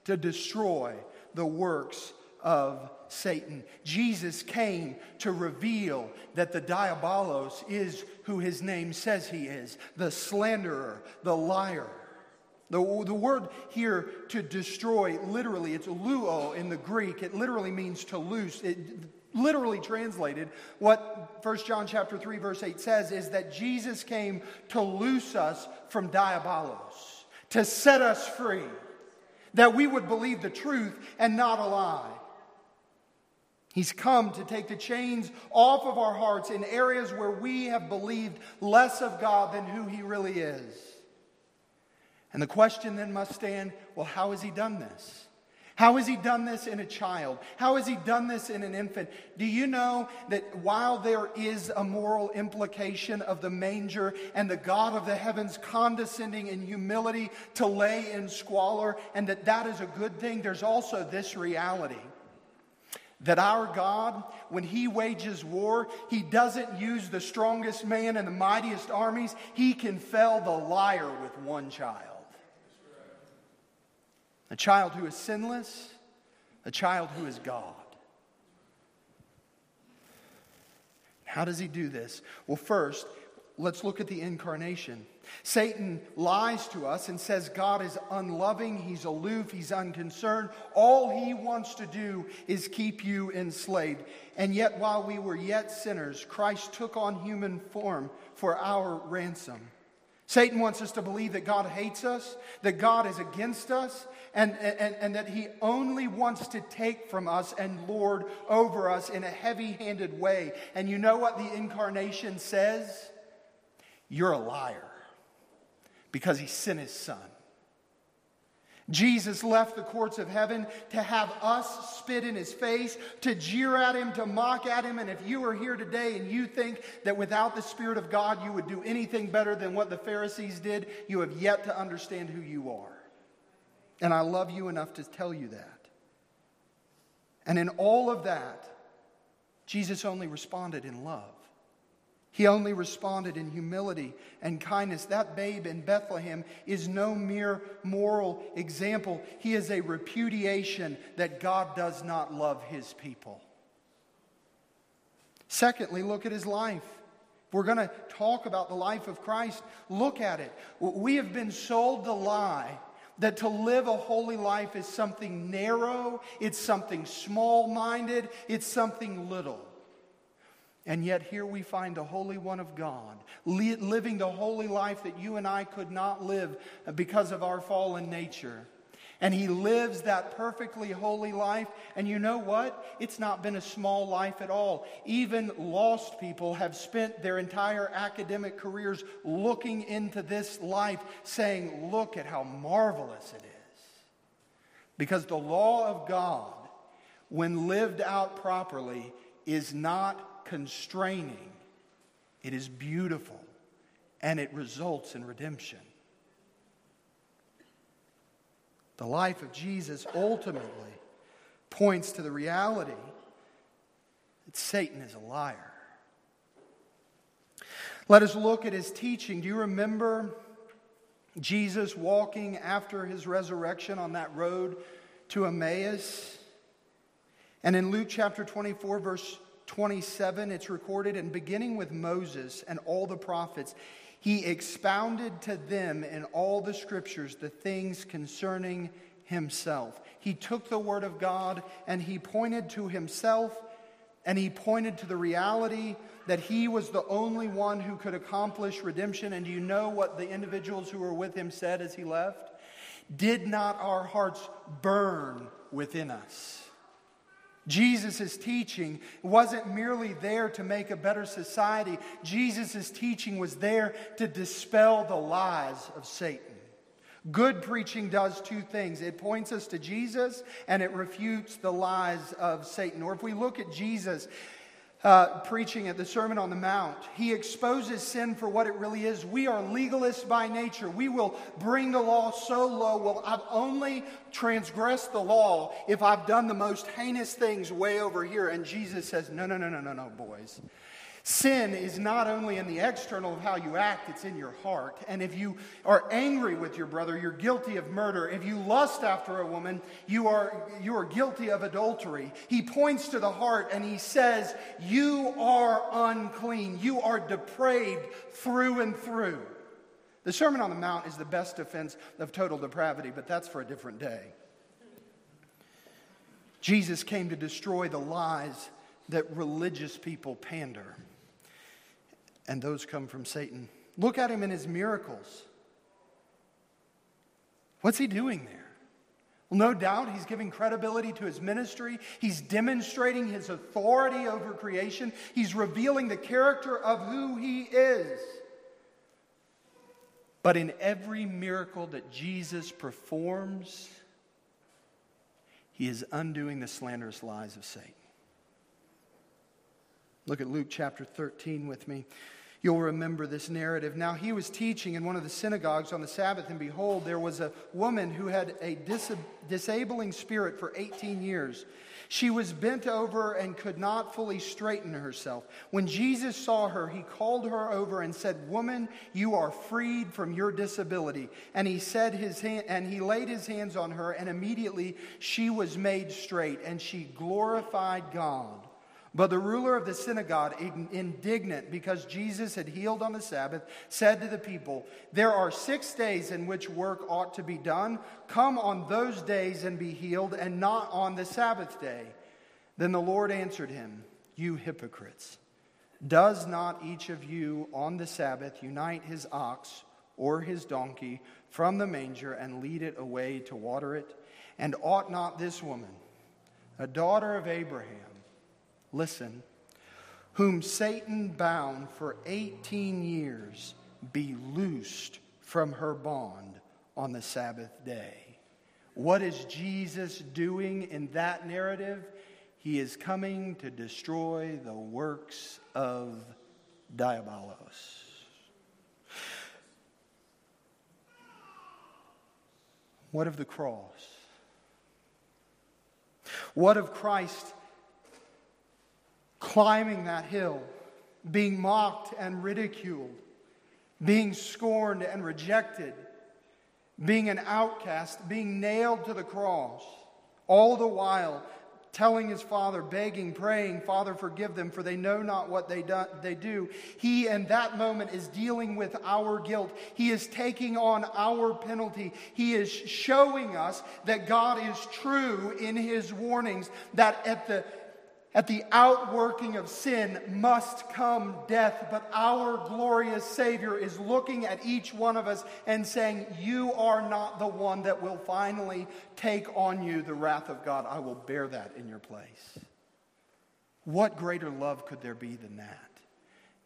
to destroy the works of Satan. Jesus came to reveal that the diabolos is who his name says he is the slanderer, the liar. The, the word here to destroy, literally, it's luo in the Greek. It literally means to loose. It, literally translated, what 1 John chapter 3 verse 8 says is that Jesus came to loose us from diabolos, to set us free, that we would believe the truth and not a lie. He's come to take the chains off of our hearts in areas where we have believed less of God than who He really is. And the question then must stand well, how has He done this? How has he done this in a child? How has he done this in an infant? Do you know that while there is a moral implication of the manger and the God of the heavens condescending in humility to lay in squalor, and that that is a good thing, there's also this reality that our God, when He wages war, He doesn't use the strongest man and the mightiest armies. He can fell the liar with one child. A child who is sinless, a child who is God. How does He do this? Well, first, let's look at the incarnation. Satan lies to us and says God is unloving, he's aloof, he's unconcerned. All he wants to do is keep you enslaved. And yet, while we were yet sinners, Christ took on human form for our ransom. Satan wants us to believe that God hates us, that God is against us, and, and, and that he only wants to take from us and lord over us in a heavy handed way. And you know what the incarnation says? You're a liar because he sent his son. Jesus left the courts of heaven to have us spit in his face, to jeer at him, to mock at him. And if you are here today and you think that without the Spirit of God you would do anything better than what the Pharisees did, you have yet to understand who you are. And I love you enough to tell you that. And in all of that, Jesus only responded in love. He only responded in humility and kindness. That babe in Bethlehem is no mere moral example. He is a repudiation that God does not love his people. Secondly, look at his life. We're going to talk about the life of Christ. Look at it. We have been sold the lie that to live a holy life is something narrow, it's something small minded, it's something little. And yet, here we find the Holy One of God li- living the holy life that you and I could not live because of our fallen nature. And he lives that perfectly holy life. And you know what? It's not been a small life at all. Even lost people have spent their entire academic careers looking into this life, saying, Look at how marvelous it is. Because the law of God, when lived out properly, is not constraining, it is beautiful, and it results in redemption. The life of Jesus ultimately points to the reality that Satan is a liar. Let us look at his teaching. Do you remember Jesus walking after his resurrection on that road to Emmaus? And in Luke chapter 24, verse 27, it's recorded, and beginning with Moses and all the prophets, he expounded to them in all the scriptures the things concerning himself. He took the word of God and he pointed to himself and he pointed to the reality that he was the only one who could accomplish redemption. And do you know what the individuals who were with him said as he left? Did not our hearts burn within us? Jesus' teaching wasn't merely there to make a better society. Jesus' teaching was there to dispel the lies of Satan. Good preaching does two things it points us to Jesus and it refutes the lies of Satan. Or if we look at Jesus, uh, preaching at the Sermon on the Mount. He exposes sin for what it really is. We are legalists by nature. We will bring the law so low. Well, I've only transgressed the law if I've done the most heinous things way over here. And Jesus says, No, no, no, no, no, no, boys. Sin is not only in the external of how you act, it's in your heart. And if you are angry with your brother, you're guilty of murder. If you lust after a woman, you are, you are guilty of adultery. He points to the heart and he says, You are unclean. You are depraved through and through. The Sermon on the Mount is the best defense of total depravity, but that's for a different day. Jesus came to destroy the lies that religious people pander and those come from Satan. Look at him in his miracles. What's he doing there? Well, no doubt he's giving credibility to his ministry. He's demonstrating his authority over creation. He's revealing the character of who he is. But in every miracle that Jesus performs, he is undoing the slanderous lies of Satan. Look at Luke chapter 13 with me. You'll remember this narrative. Now, he was teaching in one of the synagogues on the Sabbath, and behold, there was a woman who had a dis- disabling spirit for 18 years. She was bent over and could not fully straighten herself. When Jesus saw her, he called her over and said, "Woman, you are freed from your disability." And he said his hand, and he laid his hands on her, and immediately she was made straight, and she glorified God. But the ruler of the synagogue, indignant because Jesus had healed on the Sabbath, said to the people, There are six days in which work ought to be done. Come on those days and be healed, and not on the Sabbath day. Then the Lord answered him, You hypocrites, does not each of you on the Sabbath unite his ox or his donkey from the manger and lead it away to water it? And ought not this woman, a daughter of Abraham, listen, whom Satan bound for 18 years, be loosed from her bond on the Sabbath day. What is Jesus doing in that narrative? He is coming to destroy the works of Diabolos. What of the cross? What of Christ climbing that hill, being mocked and ridiculed, being scorned and rejected, being an outcast, being nailed to the cross, all the while telling his father, begging, praying, Father, forgive them, for they know not what they do, they do. He, in that moment, is dealing with our guilt. He is taking on our penalty. He is showing us that God is true in his warnings, that at the at the outworking of sin must come death, but our glorious Savior is looking at each one of us and saying, You are not the one that will finally take on you the wrath of God. I will bear that in your place. What greater love could there be than that?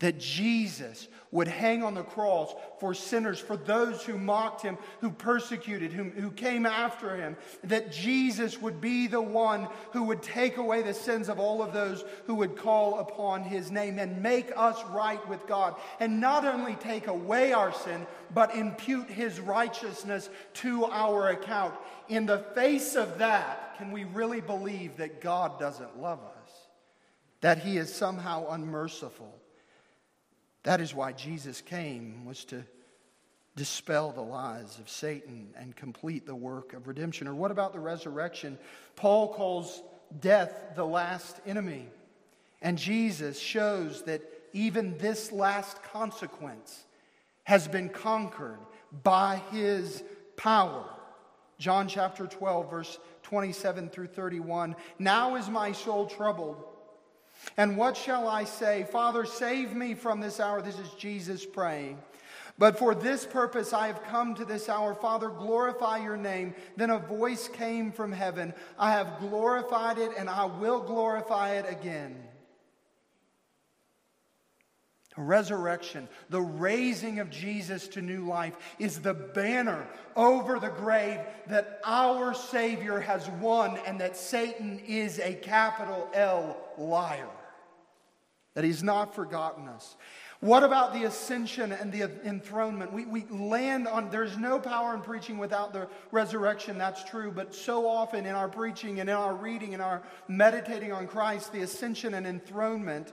That Jesus would hang on the cross for sinners, for those who mocked him, who persecuted him, who came after him, that Jesus would be the one who would take away the sins of all of those who would call upon his name and make us right with God. And not only take away our sin, but impute his righteousness to our account. In the face of that, can we really believe that God doesn't love us? That he is somehow unmerciful? That is why Jesus came, was to dispel the lies of Satan and complete the work of redemption. Or what about the resurrection? Paul calls death the last enemy. And Jesus shows that even this last consequence has been conquered by his power. John chapter 12, verse 27 through 31. Now is my soul troubled. And what shall I say? Father, save me from this hour. This is Jesus praying. But for this purpose I have come to this hour. Father, glorify your name. Then a voice came from heaven I have glorified it, and I will glorify it again. Resurrection, the raising of Jesus to new life, is the banner over the grave that our Savior has won and that Satan is a capital L liar that He's not forgotten us. What about the ascension and the enthronement? We, we land on, there's no power in preaching without the resurrection, that's true. But so often in our preaching and in our reading and our meditating on Christ, the ascension and enthronement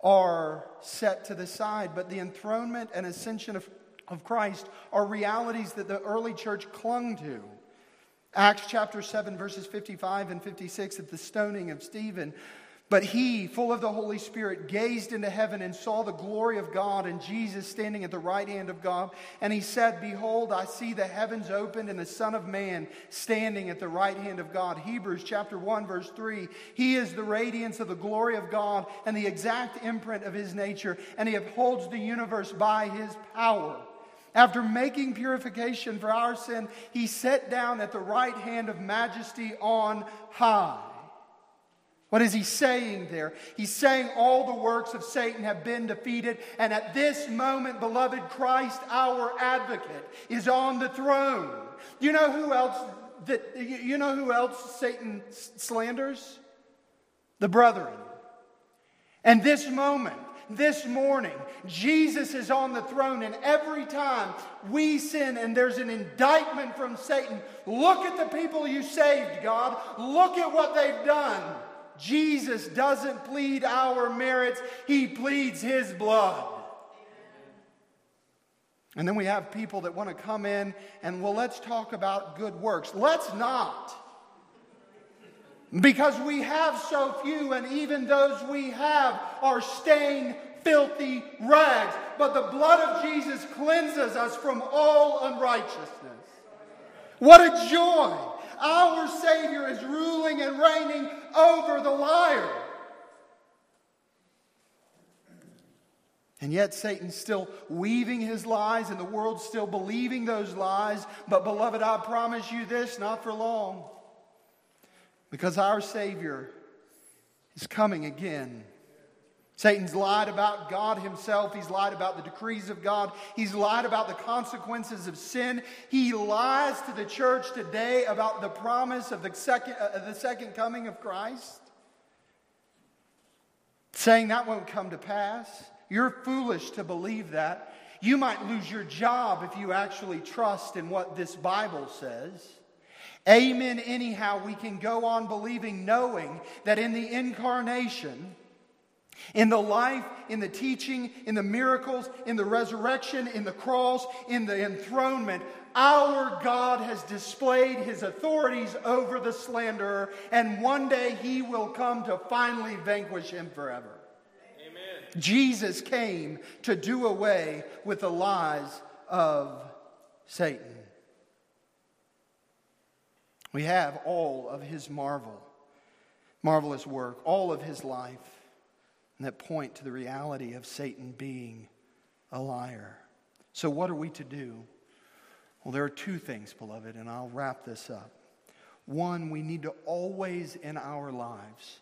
are set to the side. But the enthronement and ascension of, of Christ are realities that the early church clung to. Acts chapter 7, verses 55 and 56 at the stoning of Stephen. But he, full of the Holy Spirit, gazed into heaven and saw the glory of God and Jesus standing at the right hand of God. And he said, Behold, I see the heavens opened and the Son of Man standing at the right hand of God. Hebrews chapter 1, verse 3. He is the radiance of the glory of God and the exact imprint of his nature, and he upholds the universe by his power. After making purification for our sin, he sat down at the right hand of majesty on high. What is he saying there? He's saying all the works of Satan have been defeated, and at this moment, beloved, Christ, our advocate, is on the throne. You know who else that you know who else Satan slanders? The brethren. And this moment, this morning, Jesus is on the throne, and every time we sin and there's an indictment from Satan, look at the people you saved, God. Look at what they've done. Jesus doesn't plead our merits, he pleads his blood. And then we have people that want to come in and, well, let's talk about good works. Let's not. Because we have so few, and even those we have are stained, filthy rags. But the blood of Jesus cleanses us from all unrighteousness. What a joy! Our Savior is ruling and reigning over the liar. And yet, Satan's still weaving his lies, and the world's still believing those lies. But, beloved, I promise you this not for long. Because our Savior is coming again. Satan's lied about God himself. He's lied about the decrees of God. He's lied about the consequences of sin. He lies to the church today about the promise of the second, uh, the second coming of Christ, saying that won't come to pass. You're foolish to believe that. You might lose your job if you actually trust in what this Bible says. Amen. Anyhow, we can go on believing, knowing that in the incarnation, In the life, in the teaching, in the miracles, in the resurrection, in the cross, in the enthronement, our God has displayed his authorities over the slanderer, and one day he will come to finally vanquish him forever. Amen. Jesus came to do away with the lies of Satan. We have all of his marvel, marvelous work, all of his life that point to the reality of Satan being a liar. So, what are we to do? Well, there are two things, beloved, and I'll wrap this up. One, we need to always in our lives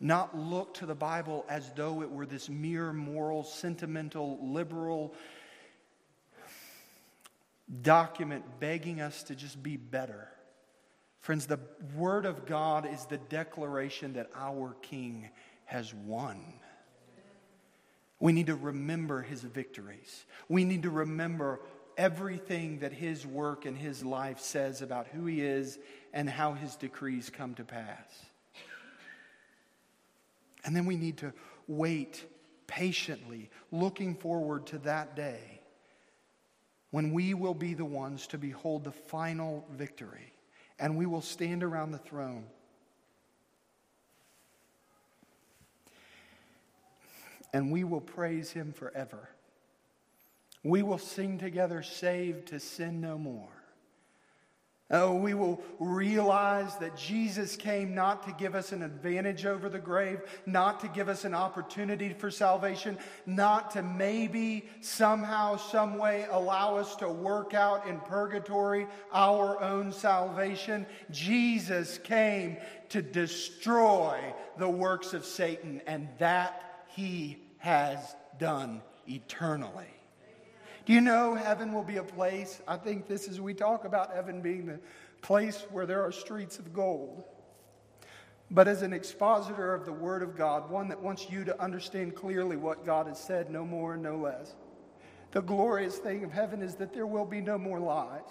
not look to the Bible as though it were this mere moral, sentimental, liberal document begging us to just be better. Friends, the Word of God is the declaration that our King has won. We need to remember his victories. We need to remember everything that his work and his life says about who he is and how his decrees come to pass. And then we need to wait patiently, looking forward to that day when we will be the ones to behold the final victory and we will stand around the throne and we will praise him forever. We will sing together, saved to sin no more. Oh, we will realize that Jesus came not to give us an advantage over the grave, not to give us an opportunity for salvation, not to maybe somehow, some way allow us to work out in purgatory our own salvation. Jesus came to destroy the works of Satan, and that he has done eternally. Do you know heaven will be a place? I think this is, we talk about heaven being the place where there are streets of gold. But as an expositor of the Word of God, one that wants you to understand clearly what God has said, no more and no less. The glorious thing of heaven is that there will be no more lies.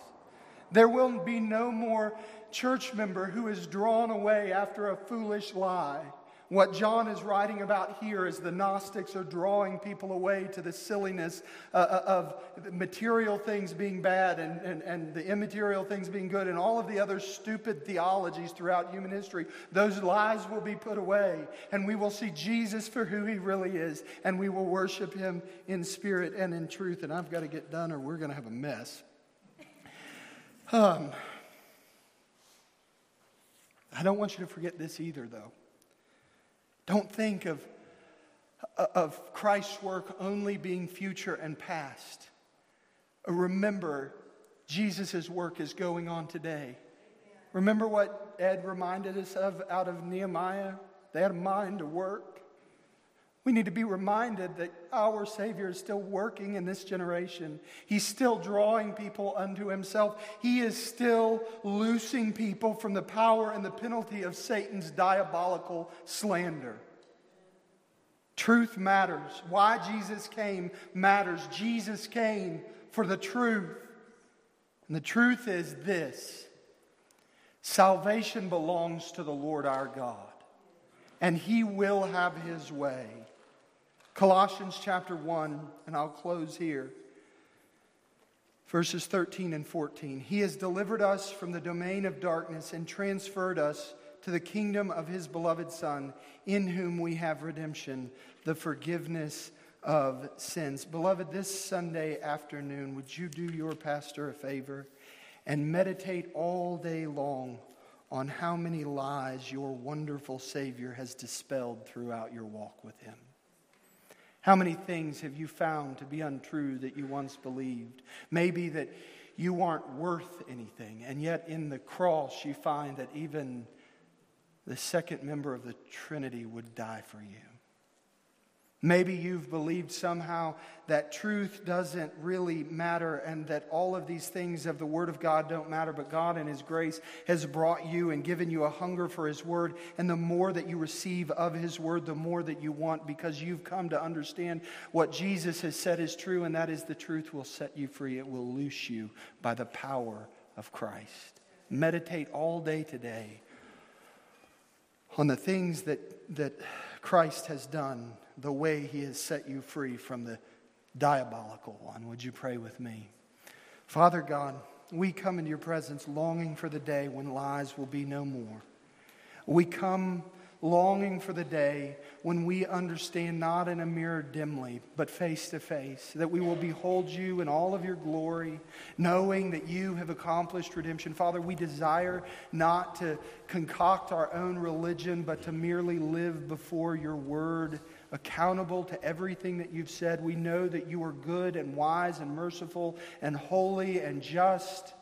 There will be no more church member who is drawn away after a foolish lie. What John is writing about here is the Gnostics are drawing people away to the silliness uh, uh, of material things being bad and, and, and the immaterial things being good and all of the other stupid theologies throughout human history. Those lies will be put away and we will see Jesus for who he really is and we will worship him in spirit and in truth. And I've got to get done or we're going to have a mess. Um, I don't want you to forget this either, though. Don't think of, uh, of Christ's work only being future and past. Uh, remember, Jesus' work is going on today. Remember what Ed reminded us of out of Nehemiah? They had a mind to work. We need to be reminded that our Savior is still working in this generation. He's still drawing people unto Himself. He is still loosing people from the power and the penalty of Satan's diabolical slander. Truth matters. Why Jesus came matters. Jesus came for the truth. And the truth is this salvation belongs to the Lord our God, and He will have His way. Colossians chapter 1, and I'll close here. Verses 13 and 14. He has delivered us from the domain of darkness and transferred us to the kingdom of his beloved Son, in whom we have redemption, the forgiveness of sins. Beloved, this Sunday afternoon, would you do your pastor a favor and meditate all day long on how many lies your wonderful Savior has dispelled throughout your walk with him? How many things have you found to be untrue that you once believed? Maybe that you aren't worth anything, and yet in the cross you find that even the second member of the Trinity would die for you. Maybe you've believed somehow that truth doesn't really matter and that all of these things of the Word of God don't matter, but God in His grace has brought you and given you a hunger for His Word. And the more that you receive of His Word, the more that you want because you've come to understand what Jesus has said is true, and that is the truth will set you free. It will loose you by the power of Christ. Meditate all day today on the things that, that Christ has done, the way he has set you free from the diabolical one. Would you pray with me? Father God, we come into your presence longing for the day when lies will be no more. We come longing for the day when we understand not in a mirror dimly, but face to face, that we will behold you in all of your glory, knowing that you have accomplished redemption. Father, we desire not to concoct our own religion, but to merely live before your word, accountable to everything that you've said. We know that you are good and wise and merciful and holy and just.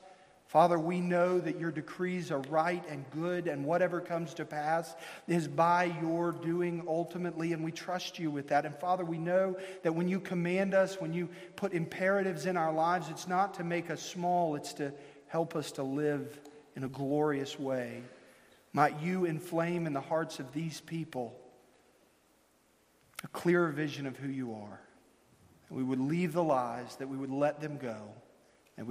Father, we know that your decrees are right and good, and whatever comes to pass is by your doing ultimately, and we trust you with that. And Father, we know that when you command us, when you put imperatives in our lives, it's not to make us small, it's to help us to live in a glorious way. Might you inflame in the hearts of these people a clearer vision of who you are. We would leave the lies, that we would let them go